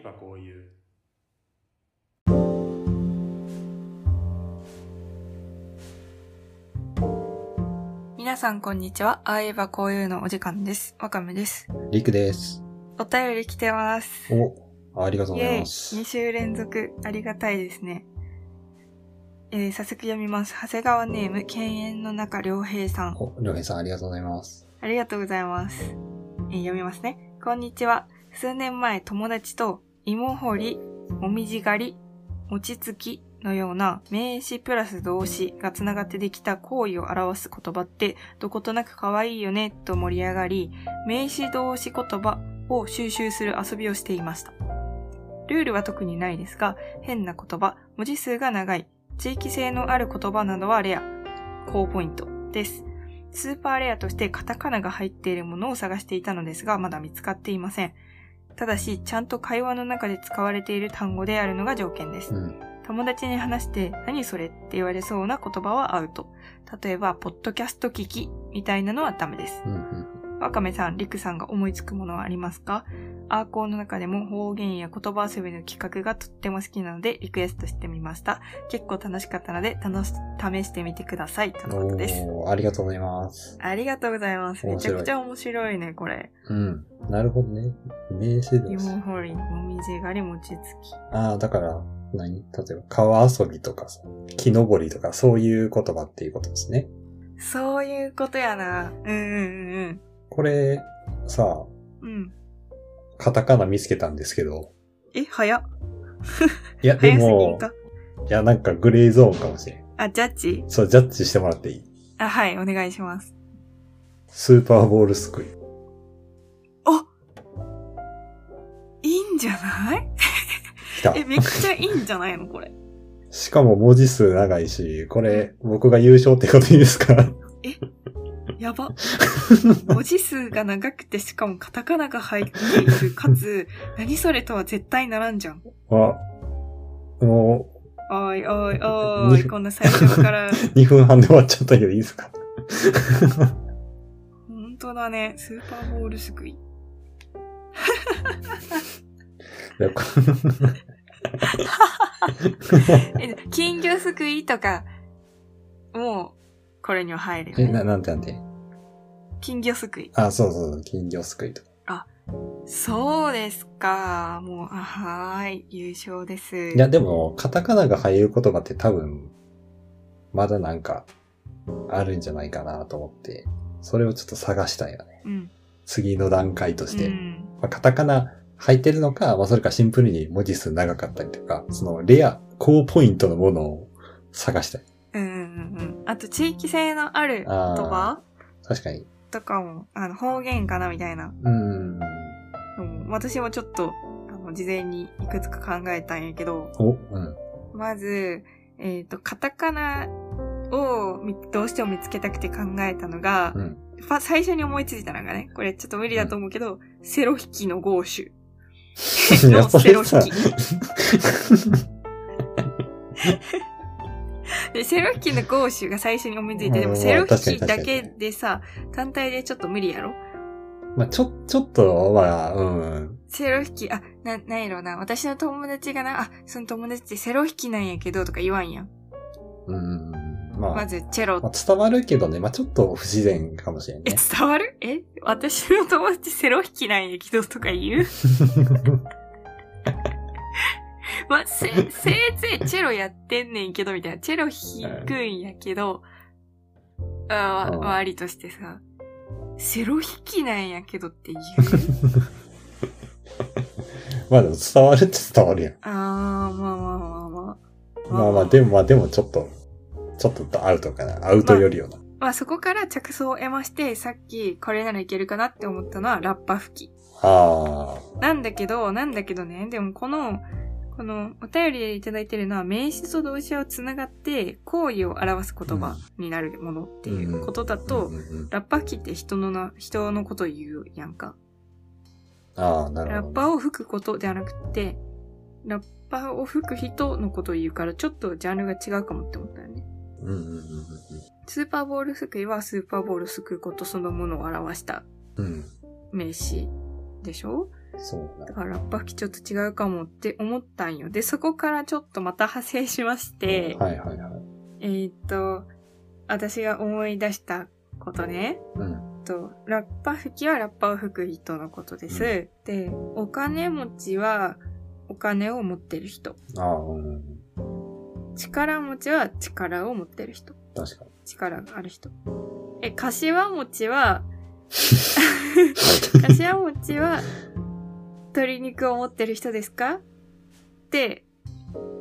えばこういう。皆さんこんにちは。ああいえばこういうのお時間です。わかめです。りくです。お便り来てます。お、ありがとうございます。!2 週連続ありがたいですね。えー、早速読みます。長谷川ネーム、犬猿の中良平さん。お、りょうへいさんありがとうございます。ありがとうございます。えー読みますね。こんにちは。数年前友達と芋掘り、もみじ狩り、餅つきのような名詞プラス動詞がつながってできた行為を表す言葉ってどことなく可愛いよねと盛り上がり、名詞動詞言葉を収集する遊びをしていました。ルールは特にないですが、変な言葉、文字数が長い、地域性のある言葉などはレア、高ポイントです。スーパーレアとしてカタカナが入っているものを探していたのですが、まだ見つかっていません。ただし、ちゃんと会話の中で使われている単語であるのが条件ですう。ん。友達に話して、何それって言われそうな言葉はアウト。例えば、ポッドキャスト聞きみたいなのはダメです。うん、うん。わかめさん、りくさんが思いつくものはありますか？アーコーの中でも方言や言葉遊びの企画がとっても好きなのでリクエストしてみました。結構楽しかったので楽し、試してみてください。とのことです。ありがとうございます。ありがとうございます。めちゃくちゃ面白いね、これ。うん。なるほどね。名詞動詞。芋掘り、もみじ狩り、餅つき。ああ、だから、何？例えば、川遊びとかさ、木登りとか、そういう言葉っていうことですね。そういうことやな。うんうんこれ、さ、うん。うん。カタカナ見つけたんですけど、え、早っ。いや、で早すぎんも、かいや、なんかグレーゾーンかもしれん。あ、ジャッジ？そう、ジャッジしてもらっていい？あ、はい、お願いします。スーパーボールすくい。あいいんじゃない？来たえ、。めっちゃいいんじゃないのこれ？しかも文字数長いし、これ、僕が優勝ってこといいですかやば。文字数が長くて、しかもカタカナが入っている、かつ、何それとは絶対ならんじゃん。あ、もおいおいおい、こんな最初から、う、2分半で終わっちゃったけどいいですか？本当だね、スーパーボールすくい。金魚すくいとか、もう、これには入るよえ、ね。な、なんてなんて？金魚すくい。あ、そうそう、金魚すくいとか。そうですか。もう、あはーい、優勝です。いや、でも、カタカナが入る言葉って多分、まだなんか、あるんじゃないかなと思って、それをちょっと探したんよね。うん。次の段階として。うん。まあ、カタカナ入ってるのか、まあ、それかシンプルに文字数長かったりとか、そのレア、高ポイントのものを探したい。うんうんうんうん。あと、地域性のある言葉？確かに。とかも、あの、方言かなみたいな。うーん。うん私もちょっと、あの、事前にいくつか考えたんやけど、お、うん。まず、えっ、と、カタカナをみどうしても見つけたくて考えたのが、うん。ファ最初に思いついたのがね、これちょっと無理だと思うけど、セロ引きのゴーシュ。いや、のそセロ引き。で、セロ引きのゴーシュが最初に思いついて、でもうんセロ引確かにきだけでさ、単体でちょっと無理やろ？まあ、ちょ、ちょっと、まあ、うん。セロ引き、あ、な、なんやろな。私の友達がな、あ、その友達ってセロ引きなんやけど、とか言わんやん。うん。まあ、まず、チェロまあ、伝わるけどね、まあ、ちょっと不自然かもしれんえ、ね。伝わる？え私の友達セロ引きなんやけどとか言う？ま、せ、せいぜいチェロやってんねんけど、みたいな。チェロ弾くんやけど、ああ、うんわりとしてさ、セロ弾きなんやけどって言う まあでも伝わるって伝わるやん。あー、まあまあまあまあ。まあまあ、でもまあでもちょっと、ちょっとアウトかな。アウトよりよな。まあそこから着想を得まして、さっきこれならいけるかなって思ったのはラッパ吹き。あなんだけど、なんだけどね、でもこの、このお便りでいただいてるのは名詞と動詞をつながって行為を表す言葉になるものっていうことだあ。と、ラッパ吹きって人のな、人のことを言うやんか。ああ、なるラッほど。パを吹くことではなくて、ラッパを吹く人のことを言うから、ちょっとジャンルが違うかもって思ったよね。うんうんうんスーパーボールすくいはスーパーボールすくうことそのものを表した。名詞でしょ？そうだだ。からラッパ吹きちょっと違うかもって思ったんよ。で、そこからちょっとまた派生しまして、はいはいはい。えーっと、私が思い出したことね。うん。と、ラッパ吹きはラッパを吹く人のことです。うで、お金持ちはお金を持ってる人。ああ、うん。力持ちは力を持ってる人。確かに。力がある人。え、柏餅は、はい柏餅は鶏肉を持ってる人ですか？って、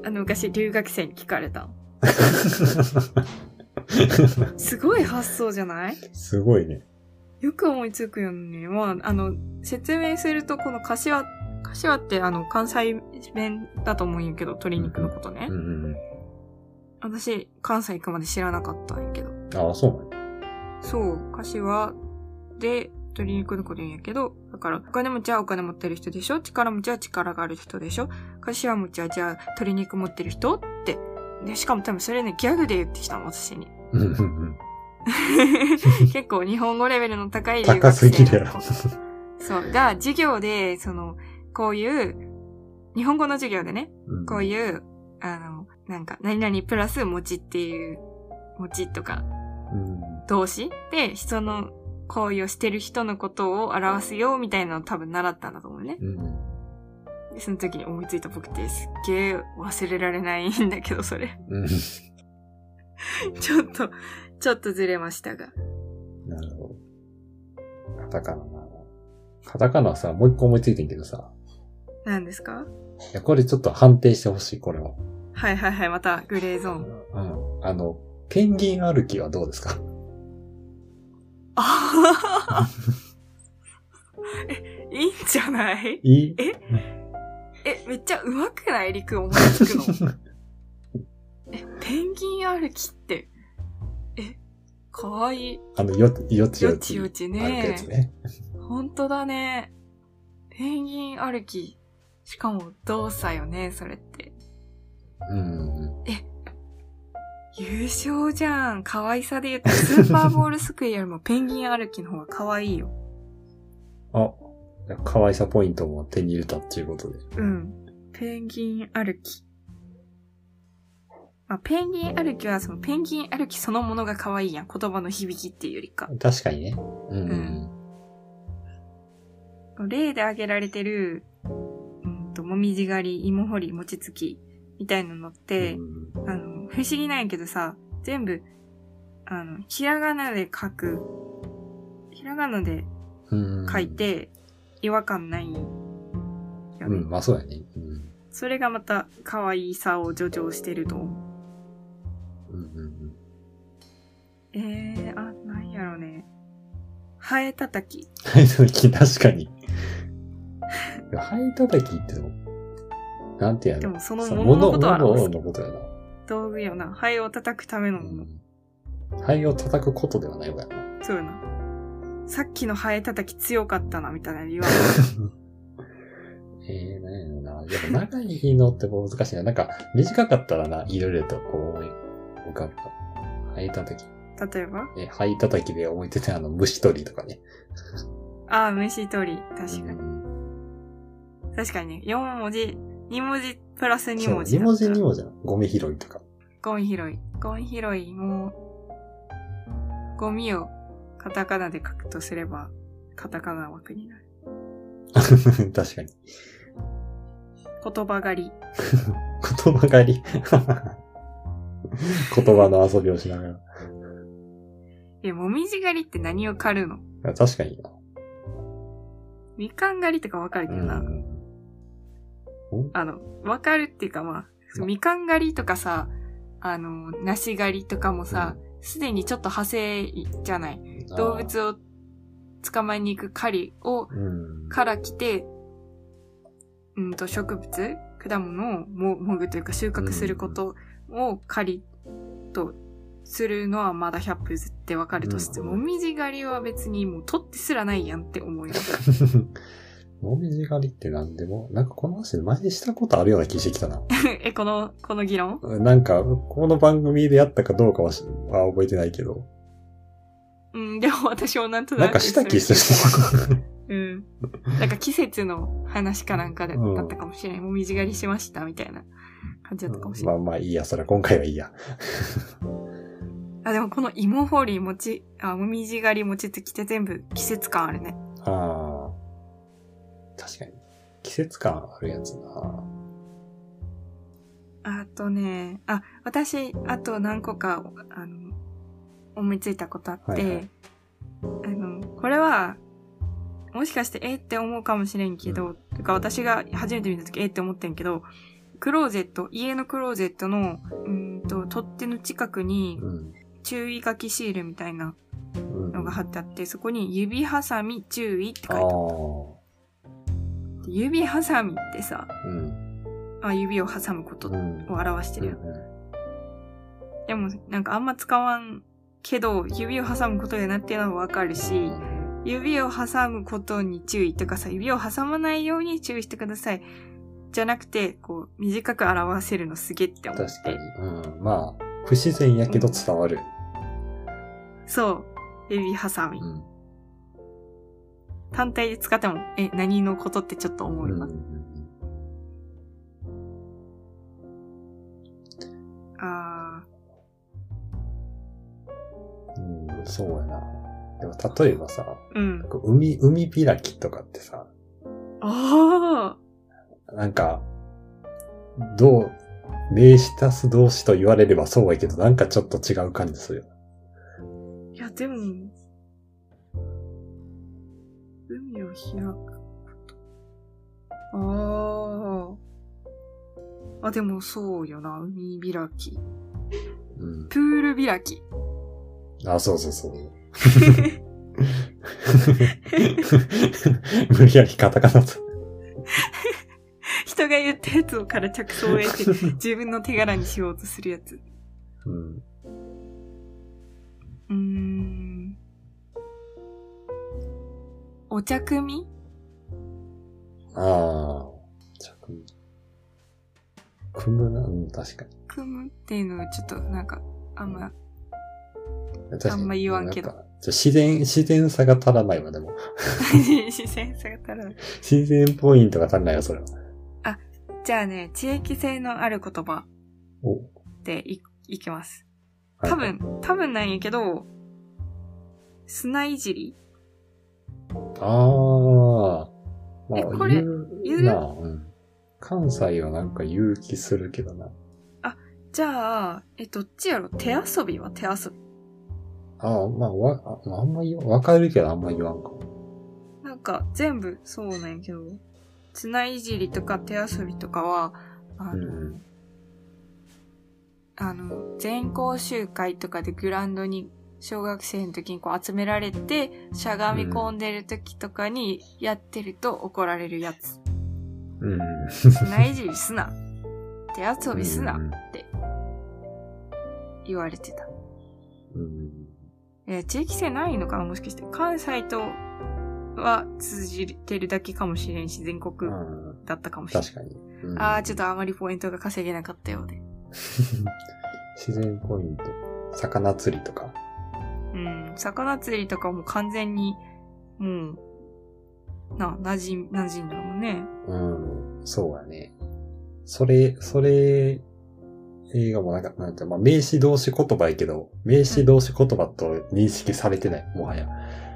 あの、昔留学生に聞かれたの。すごい発想じゃない？すごいね。よく思いつくよね。まあ、あの、説明すると、この柏、柏ってあの、関西弁だと思うんやけど、鶏肉のことね。うんうんうん。私、関西行くまで知らなかったんやけど。ああ、そうなんやそう、柏で鶏肉のこと言うんやけど、だから、お金持ちはお金持ってる人でしょ？力持ちは力がある人でしょ？柏餅はじゃあ鶏肉持ってる人？って。で、しかも多分それね、ギャグで言ってきたの、私に。結構日本語レベルの高い留高学生すぎるやろ。そう。が、授業で、その、こういう、日本語の授業でね、うんこういう、あの、なんか、何々プラス餅っていう、餅とか、うん。動詞で、人の行為をしてる人のことを表すよ、みたいなのを多分習ったんだと思うね。うん。で、その時に思いついた僕ってすっげえ忘れられないんだけど、それ。うん。ちょっと、ちょっとずれましたが。なるほど。カタカナな。カタカナはさ、もう一個思いついてんけどさ。何ですか？いや、これちょっと判定してほしい、これは。はいはいはい、またグレーゾーン。うん。あの、ペンギン歩きはどうですか？あえ、いいんじゃない？いい？え？え、めっちゃ上手くない？陸思いつくの。え、ペンギン歩きって、え、かわいい。あの、よ、よちよち。よちよちねね。ほんとだね。ペンギン歩き。しかも動作よね、それって。うん。優勝じゃん。可愛さで言って、スーパーボールすくいよりもペンギン歩きの方が可愛いよ。あ、可愛さポイントも手に入れたっていうことで。うん。ペンギン歩き。まあ、ペンギン歩きはそのペンギン歩きそのものが可愛いやん。言葉の響きっていうよりか。確かにね。うん。うん例で挙げられてる、うんと、もみじ狩り、芋掘り、餅つき、みたいなのって、うんあの、不思議なんやけどさ、全部、あの、ひらがなで書く、ひらがなでうん書い、て、違和感ないよね。うん、まあそうやね。うん。それがまた可愛さを助長してると思う。うんうんうん。えー、あ、なんやろね。ハエたたき。ハエたたき、確かに。ハエたたきってでも、なんてやろ。でもそのさもののことを表す物のことやな。道具よな。ハエを叩くためのうもの。ん。ハエを叩くことではないわよな。そうよな。さっきのハエたたき強かったな、みたいな言わ えー、なんやろな。やっぱ長いのって難しいな。なんか、短かったらな、いろいろとこう思い浮かぶか。ハエたたき。例えば？え、ハエたたきで思い出てあの、虫取りとかね。ああ、虫取り。確かに。うん確かにね。4文字、2文字プラス2そう、文字2文字2字。文字なの？ゴミ拾いとか。ゴミ拾い。ゴミ拾いも、ゴミをカタカナで書くとすれば、カタカナ枠になる。確かに。言葉狩り。言葉狩り？言葉の遊びをしながら。え、もみじ狩りって何を狩るの？あ確かにな。みかん狩りとかわかるけどな。うんあの、わかるっていうかまあ、まみかん狩りとかさ、あの、梨狩りとかもさ、すでにちょっと派生じゃない？動物を捕まえに行く狩りを、うん。から来て、うんと植物、果物をも、もぐというか収穫することを狩りとするのはまだ100歩譲ってわかるとして、うんもみじ狩りは別にもう取ってすらないやんって思います。もみじ狩りって何でも、なんかこの話前にしたことあるような気してきたな。え、この、この議論？なんか、この番組でやったかどうかはしは覚えてないけど、うん、でも私もなんとなく。なんかした気する。うん。なんか季節の話かなんかだったかもしれない。もみじ狩りしました、みたいな感じだったかもしれない。まあまあいいや、それは今回はいいや。あ、でもこの芋掘り、もち、あ、もみじ狩り、餅つきって全部季節感あるね。ああ。確かに。季節感あるやつな。あとね、あ、私、あと何個か、あの、思いついたことあって、はいはいあの、これは、もしかして、えって思うかもしれんけど、てか私が初めて見た時、えって思ってんけど、クローゼット、家のクローゼットの、うーんと、取っ手の近くに、うん。注意書きシールみたいなうん。のが貼ってあって、そこに指挟み注意って書いてああある。指挟みってさ、うん。あ、指を挟むことをうん。表してるよ。うんでも、なんかあんま使わんけど、指を挟むことやなっていうのはわかるし、指を挟むことに注意とかさ、指を挟まないように注意してください。じゃなくて、こう、短く表せるのすげって思って。確かに。うん。まあ、不自然やけど伝わる。そう。指挟み。うん。単体で使っても、え、何のことってちょっと思うよな。あうん、そうやな。でも、例えばさ、ー、うん。海、海開きとかってさ、あなんか、どう、名詞足す動詞と言われればそうやけど、なんかちょっと違う感じするよ。あ。いや、でも、を開くこと。ああ。あ、でもそうよな。海開き。うん。プール開き。あ、そうそうそう。無理やりカタカナと。人が言ったやつをから着想を得て、自分の手柄にしようとするやつ。うん。うーん。お茶組？みああ。じゃあ、組む。組むな、うん、確かに。組むっていうのはちょっとなんか、あんま、あんま言わんけど自然、自然さが足らないわ、でも。視線下がったら。自然ポイントが足らないわ、それは。じゃあね、地域性のある言葉お。でい、いきます。はい多分、多分なんやけど、砂いじりああ。まあ、えこれ言う言う？な、うん。関西はなんか言う気するけどな。じゃあ、え、どっちやろ？手遊びは手遊び。ああ、まあ、わ、ああんま言わ、わかるけどあんま言わんかも。なんか、全部そうなんやけど、砂いじりとか手遊びとかは、あの、うんうん。あの、全校集会とかでグラウンドに小学生の時にこう集められて、しゃがみ込んでる時とかにやってると怒られるやつ。うん。砂いじりすな。手遊びすなうんって言われてた。うん。え、地域性ないのかなもしかして。関西とは通じてるだけかもしれんし、全国うん。だったかもしれん。確かに。うんあー、ちょっとあまりポイントが稼げなかったようで。自然ポイント。魚釣りとか。うん。魚釣りとかも完全に、もう、な、馴染み、馴染んだもんね。うん。そうやね。それ、それ、映画もなんか、なんてまあ、名詞動詞言葉やけど、名詞動詞言葉と認識されてない、もはや。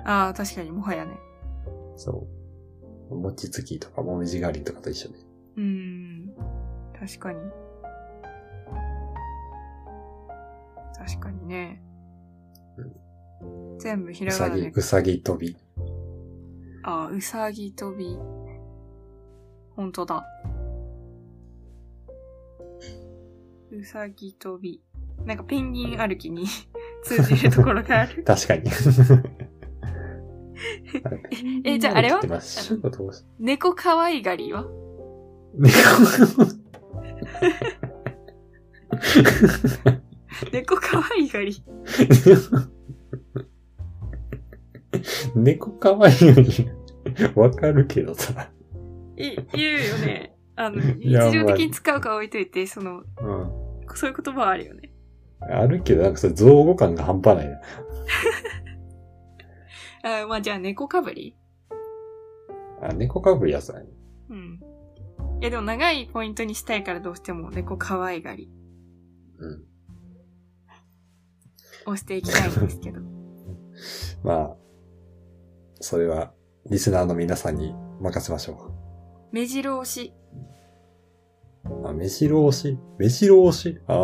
ああ、確かにもはやね。そう。餅つきとか、もみじ狩りとかと一緒で。うん。確かに。確かにね。全部ひうさぎ、らがなで。うさぎ飛び。ああ、うさぎ飛び。ほんとだ。うさぎ飛び。なんかペンギン歩きに 通じるところがある。確かに。えじゃああれは？猫可愛がりは？猫可愛がり。猫かわいいように、わかるけどさ。い、言うよね。あの、日常的に使うか置いといて、その、うん。そういう言葉はあるよね。あるけど、なんかそれ造語感が半端ないな。あまあじゃあ猫かぶり？あ、猫かぶるやつだね。うん。いやでも長いポイントにしたいからどうしても猫可愛がりうん。をしていきたいんですけど。まあ、それは、リスナーの皆さんに任せましょ目白押し。う。あ、目白押し？目白押し？ああ。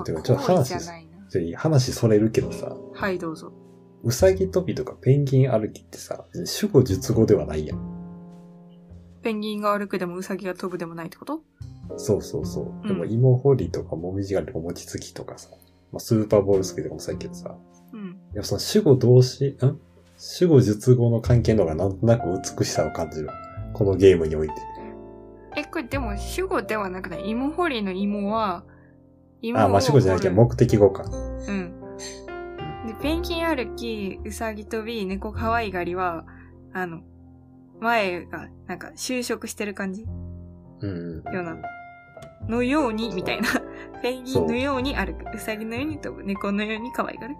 あ、でもちょっと話話それるけどさ、はい、どうぞ。うさぎ飛びとかペンギン歩きってさ、主語述語ではないやん。ペンギンが歩くでもウサギが飛ぶでもないってこと？そうそうそう。うんでも芋掘りとかもみじ狩りとか餅つきとかさ、まあ、スーパーボールすくいとかもそうやけどさ、うん。いや、その主語動詞、ん？主語述語の関係の方がなんとなく美しさを感じる。このゲームにおいて。え、これでも主語ではなくない芋掘りの芋は、芋あ、まあ主語じゃなきゃ掘る目的語か。うん。で、ペンギン歩き、ウサギ飛び、猫可愛がりは、あの、前が、なんか、就職してる感じ？うんうん。ような。のように、みたいな。ペンギンのように歩く。ウサギのように飛ぶ。猫のように可愛がる。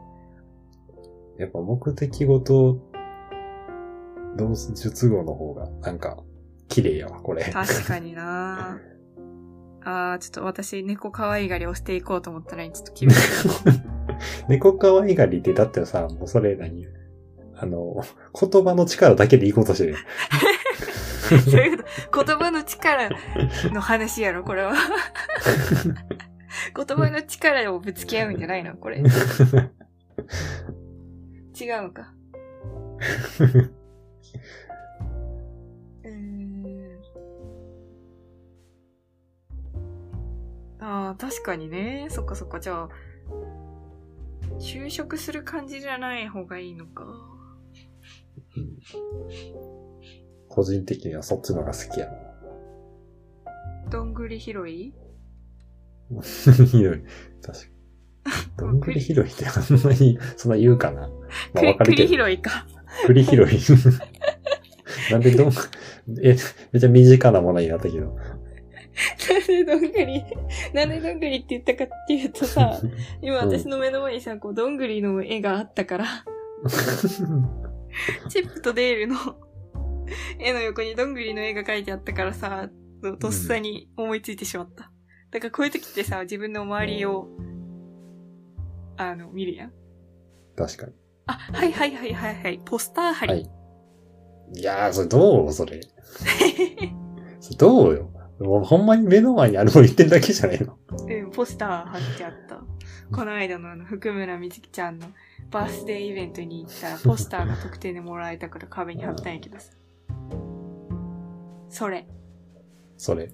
やっぱ目的語と動述語の方が、なんか、綺麗やわ、これ。確かにな あー、ちょっと私、猫可愛がりをしていこうと思ったら、ちょっと厳しい。猫可愛がりって、だってさ、もうそれ何？あの、言葉の力だけでいこうとしてる。そういうこと。言葉の力の話やろ、これは。言葉の力をぶつけ合うんじゃないのこれ。違うのか。うーん。ああ、確かにね。そっかそっか。じゃあ、就職する感じじゃない方がいいのか。個人的にはそっちのが好きやな。どんぐり拾い？ひ どい。確かに。どんぐり拾いってあんまり、そんな言うかな。まあわかるけ栗ど。拾いか。栗拾い。なんでどん、え、めっちゃ身近なものになったけど。なんでどんぐり、なんでどんぐりって言ったかっていうとさ、今私の目の前にさ、こう、どんぐりの絵があったから、チップとデールの 絵の横にどんぐりの絵が描いてあったからさ、とっさに思いついてしまった。だからこういう時ってさ、自分の周りを、あの、見るやん。確かに。あ、はいはいはいはいはい、ポスター貼り。はいいやー、それどう？それ。それどうよ？もうほんまに目の前にあるもん言ってるだけじゃねえの？うん、ポスター貼ってあった。この間のあの、福村みずきちゃんのバースデーイベントに行ったら、ポスターが特典でもらえたから壁に貼ったんやけどさ。それ。それ。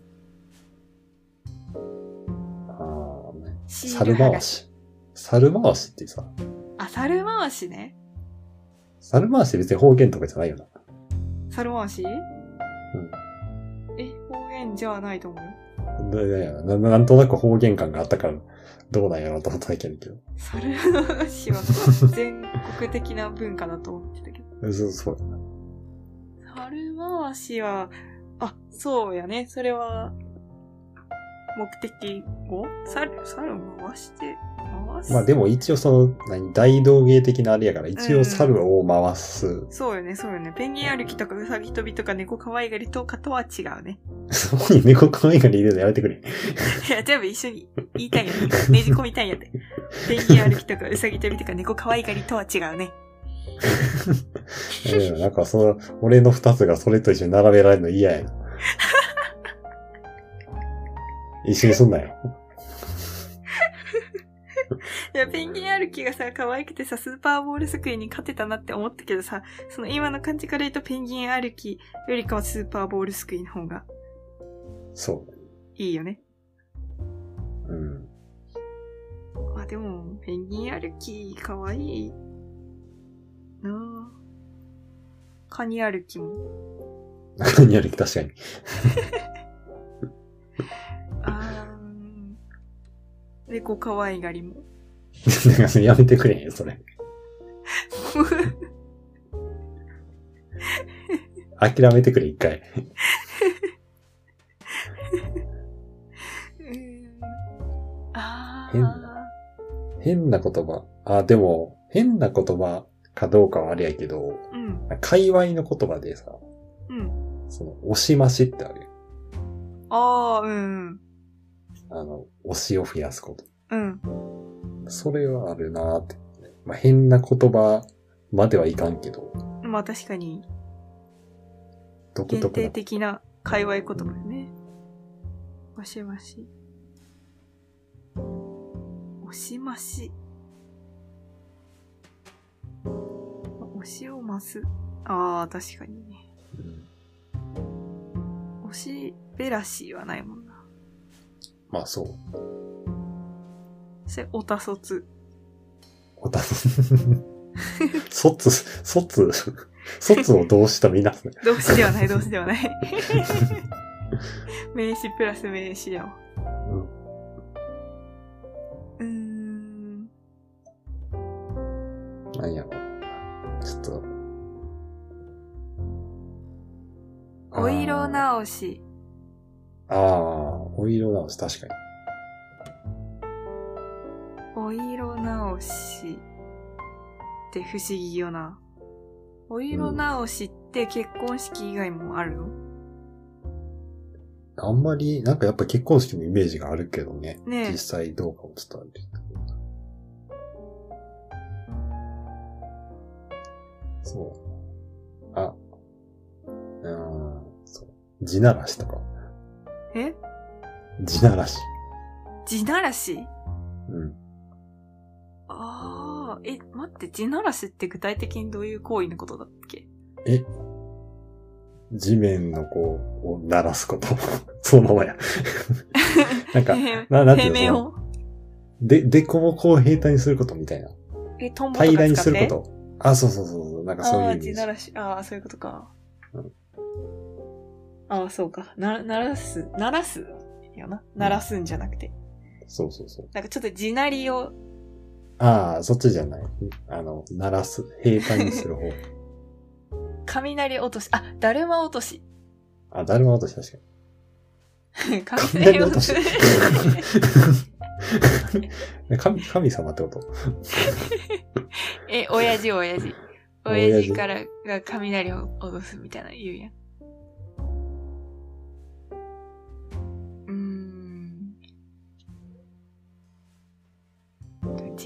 あー、ね。猿。回し。猿回しってさ、あ、猿回しね。猿回し別に方言とかじゃないよな。猿回し？うん。え、方言じゃないと思う？よ。だだなななんとなく方言感があったから、どうなんやろうと思っただけだけど。猿回しは全国的な文化だと思ってたけど。そ うそう。猿回しは、あ、そうやね。それは、目的語？猿、猿回して、回す？まあでも一応その、何、大道芸的なあれやから、一応猿を回す。そうよね、そうよね。ペンギン歩きとかウサギ飛びとか猫可愛がりとかとは違うね。そこに猫可愛いがり入れるのやめてくれ。いや、全部一緒に言いたいんやね。ねじ込みたいんやって。ペンギン歩きとかウサギ飛びとか猫可愛がりとは違うね。うんなんかその、俺の二つがそれと一緒に並べられるの嫌やな。一緒にすんなよ。いや、ペンギン歩きがさ、可愛くてさ、スーパーボールすくいに勝てたなって思ったけどさ、その今の感じから言うとペンギン歩きよりかはスーパーボールすくいの方がそいいよね。う。うん。まあでも、ペンギン歩き可愛いなぁ。カニ歩きも。何やる気確かに。あー、猫可愛がりも。なんかそれやめてくれへんよ、それ。諦めてくれ、一回。うーんあ変ー。変な言葉。あ、でも、変な言葉かどうかはあれやけど、うん。界隈の言葉でさ、うん。その、押し増しってあるよ。ああ、うん。あの、押しを増やすこと。うん。それはあるなーって。まあ、変な言葉まではいかんけど、まあ確かに、独限定。的な界隈言葉ですね。わしわし。押し増し。す。ああ、確かにね。うん押しべらしはないもんな。まあそう。それ、おたそつ。おた、卒、卒、卒をどうしたみな すね。動詞ではない、動詞ではない。名詞プラス名詞やわ。直し。あーあー、お色直し、確かに。お色直しって不思議よな。お色直しって結婚式以外もあるの、あんまり、なんかやっぱ結婚式のイメージがあるけどね。ねえ実際どうかもちょっとあるけど。そう。あ。地ならしとか。え？地ならし。地ならし？うん。ああ、え、待って、地ならしって具体的にどういう行為のことだっけ？え？地面のこう、を鳴らすこと。そのままや。なんか、ななんていうの？で、でこをこう平坦にすることみたいな。え、トンボとか平らにすること。あ、そうそうそうそう。なんかそういうああ、イメージ。地ならし、ああ、そういうことか。うんああ、そうか。な、ならす、ならす？よな。ならすんじゃなくて。そうそうそう。なんかちょっと地鳴りを、ああ、そっちじゃない。あの、鳴らす。平坦にする方。雷落とし、あ、だるま落とし。あ、だるま落とし確かに。雷落とし。神、神様ってこと？え、親父。親父親父からが雷を落とすみたいな言うやん。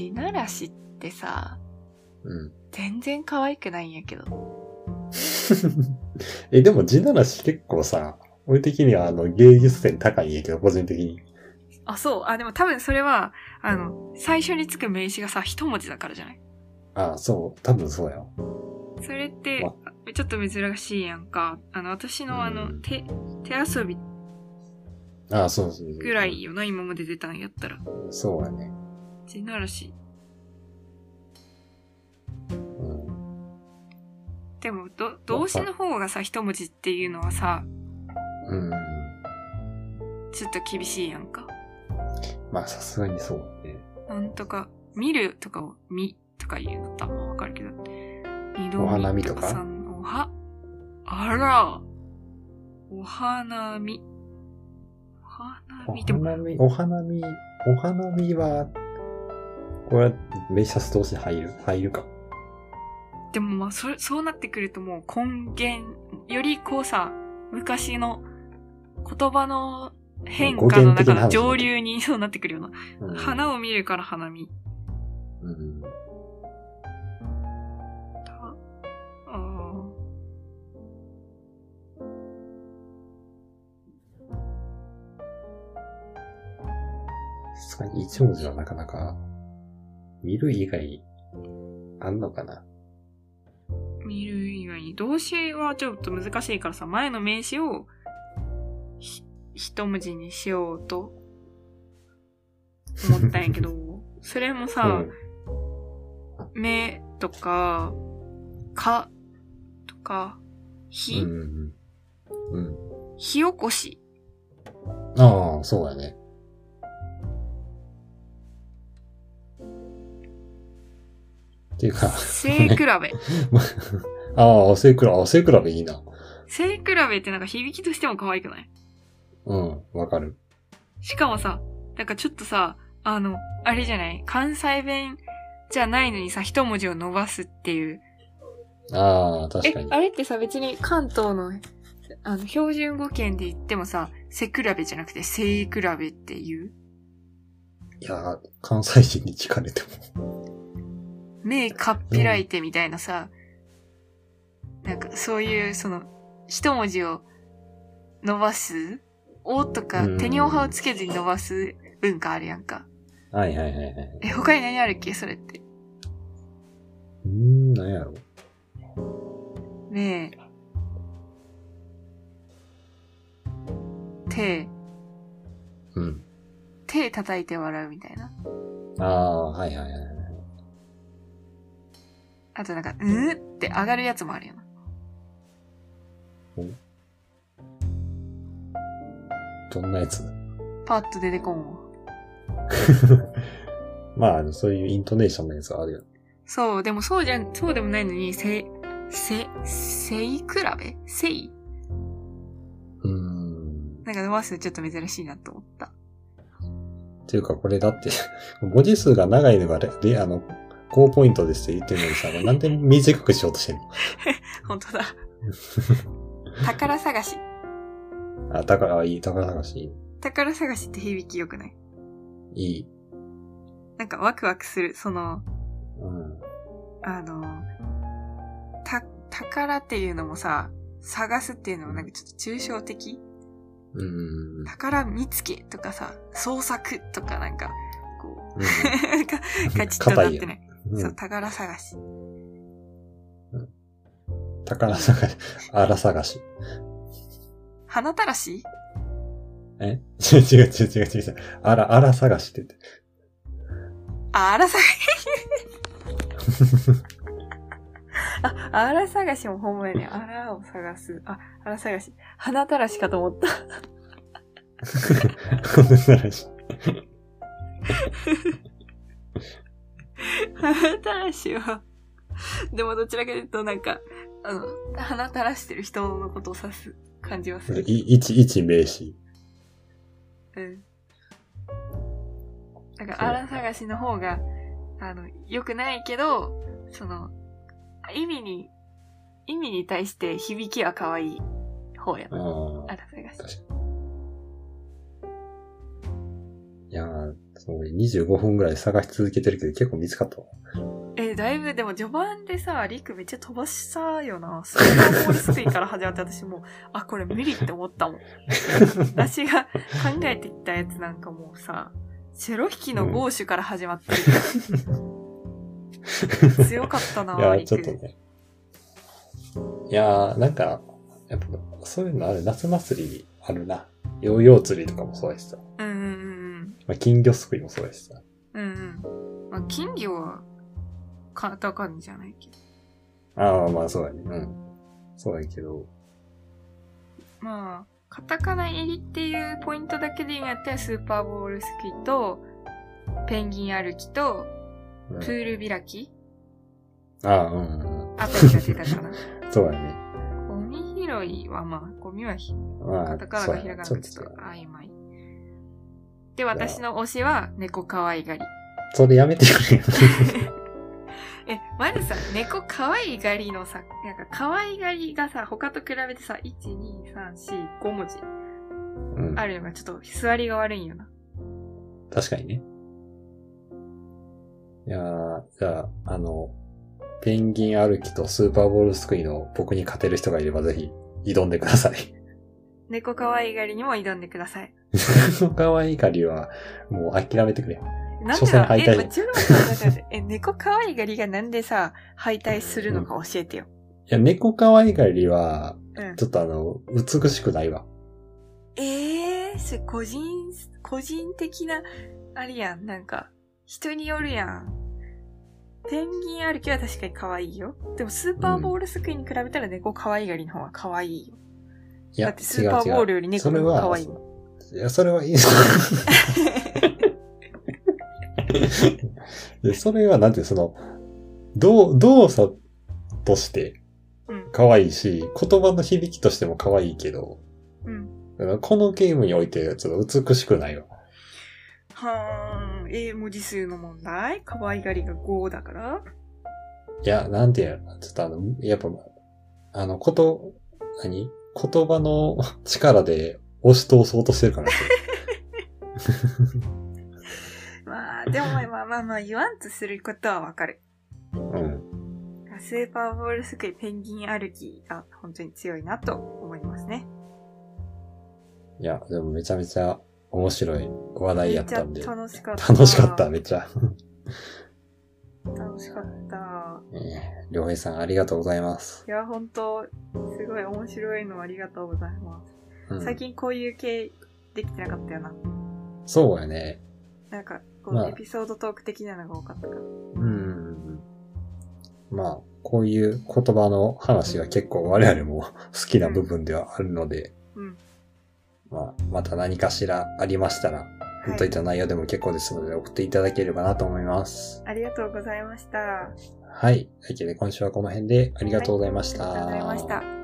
地ならしってさ、うん。全然可愛くないんやけど。え、でも地ならし結構さ、俺的にはあの芸術点高いんやけど、個人的に。あ、そう。あ、でも多分それは、あの、最初につく名詞がさ、一文字だからじゃない？ああ、そう。多分そうやわ。それってわ、ちょっと珍しいやんか。あの、私のあの、うん手、手遊びああ、そうそうそう。ぐらいよな、今まで出たんやったら。そうやね。地ならし。うん。でも、ど、動詞の方がさ、一文字っていうのはさ、うん。ちょっと厳しいやんか。まあ、さすがにそうね。なんとか、見るとかを見とか言うのとあんまわかるけど。二度お花見とか？さんおは、あら、お花見。お花お見でも、花見、お花見、お花見は、これは、メシャス同士入る入るか。でもまあ、それ、そうなってくるともう根源、よりこうさ、昔の言葉の変化の中の上流にそうなってくるような。うん、花を見るから花見。うん。たあさすがに一文字はなかなか、見る以外、あんのかな？ー見る以外に、動詞はちょっと難しいからさ、前の名詞を、ひ、一文字にしようと、思ったんやけど、それもさ、うん。目とか、か、とか、火、うん。うん。火起こし。ああ、そうやね。っていうか、背比べ。ああ、背比べ、あ背比べいいな。背比べってなんか響きとしても可愛くない？うん、わかる。しかもさ、なんかちょっとさ、あの、あれじゃない？関西弁じゃないのにさ、一文字を伸ばすっていう。ああ、確かに、。えあれってさ、別に関東の、あの、標準語圏で言ってもさ、背比べじゃなくて背比べっていう？いやー、関西人に聞かれても。目かっぴらいてみたいなさ、なんかそういう、その、一文字を伸ばすおとかうん、手におはをつけずに伸ばす文化あるやんか。はいはいはいはい。え、他に何あるっけ？それって。うーん、なんやろ。ねえ。手、うん。手叩いて笑うみたいな。ああ、はいはいはい。あとなんか、うんって上がるやつもあるよな。どんなやつ？パッと出てこんわ。まああの、そういうイントネーションのやつはあるよね。そう、でもそうじゃん、そうでもないのに、せ、せ、せい比べ？せい？うーん。なんか伸ばすのちょっと珍しいなと思った。っていうかこれだって、文字数が長いのがレ、レあの、高ポイントですって言ってるのにさ、なんで短くしようとしてんの？本当だ。宝探し。あ、だから、いい、宝探し、宝探しって響き良くない？いい。なんかワクワクする、その、うん。あの、た、宝っていうのもさ、探すっていうのもなんかちょっと抽象的？うーん。宝見つけとかさ、創作とかなんか、こう、う なんか、ガチッとなってない。そう、ん。宝探し。宝探し、あら探し。花たらし？え？違 う違う違う違う違う。あら、あら探しって言って。ああら探し。あ、あら探しもほんまやね。あらを探す。あ、あら探し。花たらしかと思った。探し。花たらしは、でもどちらかというとなんか、あの、花たらしてる人のことを指す感じはする。い一、一名詞。うん。なんか、あら探しの方が、あの、良くないけど、その、意味に、意味に対して響きは可愛い方やあな。ああ。ら探し。いやー、そう、25分ぐらい探し続けてるけど結構見つかったわ。え、だいぶ、でも序盤でさ、リクめっちゃ飛ばしたよな。スーパーボールスクイから始まって私もう、あ、これ無理って思ったもん。私が考えてきたやつなんかもうさ、チェロ引きのゴーシュから始まってる。強かったな、いやちょっとね。いやー、なんか、やっぱ、そういうのある。夏祭りあるな。ヨーヨー釣りとかもそうやしさ。うんうんうんまあ、金魚すくいもそうやしさ。うん。うんうん。まあ、金魚は、カタカナじゃないけど。ああ、まあそうやね。うん。そうやけど。まあ、カタカナ入りっていうポイントだけで言うんやったら、スーパーボールスクイと、ペンギン歩きと、うんプール開きああ、うんうんうん。あたりが出たかな。そうやね。ゴミ拾いはまあ、ゴミはひ、まあカタ、カナそうやな。かひらがなかちょっと曖昧。で、私の推しは猫可愛がり。それやめてくれよ。え、まずさ、猫可愛がりのさ、なんか可愛がりがさ、他と比べてさ、1、2、3、4、5文字うん。あるのがちょっと座りが悪いんよな。確かにね。いやー、じゃあ、あの、ペンギン歩きとスーパーボールすくいの僕に勝てる人がいればぜひ挑んでください。猫可愛がりにも挑んでください。可愛いがりはもう諦めてくれ。なん所でだ え、猫可愛がりがなんでさ、敗退するのか教えてよ。いや、猫可愛いがりは、うん。ちょっとあの、美しくないわ。ええー、それ個人、個人的な、あれやん、なんか、人によるやん。ペンギン歩きは確かに可愛いよ。でもスーパーボールすくいに比べたら猫可愛がりの方が可愛いよ。いやだって、スーパーボールより猫の方が可愛いもん。いや、それはいい。で、それはなんていう、その、動、動作としてうん。可愛いし、言葉の響きとしても可愛いけど、うん。このゲームにおいてちょっと美しくないわ。はーん。英文字数の問題可愛がりが5だからいや、なんていうのちょっとあの、やっぱ、あの、こと、何？言葉の力で押し通そうとしてるから まあ、でもまあまあまあまあ、言わんとすることはわかる。うん。スーパーボールすくいペンギン歩きが本当に強いなと思いますね。いや、でもめちゃめちゃ面白い話題やったんでめっち。ゃ楽しかった。楽しかった、めっちゃ。楽しかった。ええりょうへいさんありがとうございます。いや、本当すごい面白いのありがとうございます。うん最近こういう系できてなかったよな。そうやね。なんか、こまあう、エピソードトーク的なのが多かったから。うん。まあ、こういう言葉の話が結構我々も 好きな部分ではあるので、うん。まあ、また何かしらありましたら、はいといった内容でも結構ですので送っていただければなと思います。ありがとうございました。はい。というわけで今週はこの辺でありがとうございました。ありがとうございました。